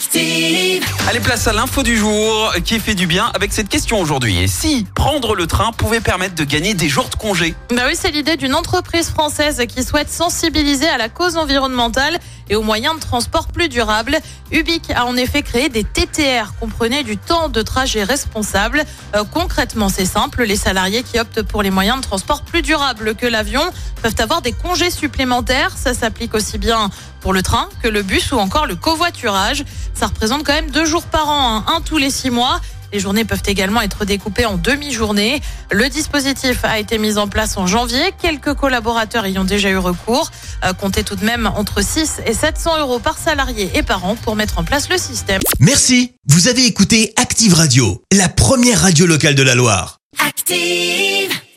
Active. Allez, place à l'info du jour qui fait du bien avec cette question aujourd'hui. Et si prendre le train pouvait permettre de gagner des jours de congé Bah oui, c'est l'idée d'une entreprise française qui souhaite sensibiliser à la cause environnementale et aux moyens de transport plus durables. Ubic a en effet créé des TTR, comprenez du temps de trajet responsable. Euh, concrètement, c'est simple, les salariés qui optent pour les moyens de transport plus durables que l'avion peuvent avoir des congés supplémentaires. Ça s'applique aussi bien pour le train que le bus ou encore le covoiturage. Ça représente quand même deux jours par an, hein, un tous les six mois. Les journées peuvent également être découpées en demi-journées. Le dispositif a été mis en place en janvier. Quelques collaborateurs y ont déjà eu recours. Euh, comptez tout de même entre 6 et 700 euros par salarié et par an pour mettre en place le système. Merci, vous avez écouté Active Radio, la première radio locale de la Loire. Active.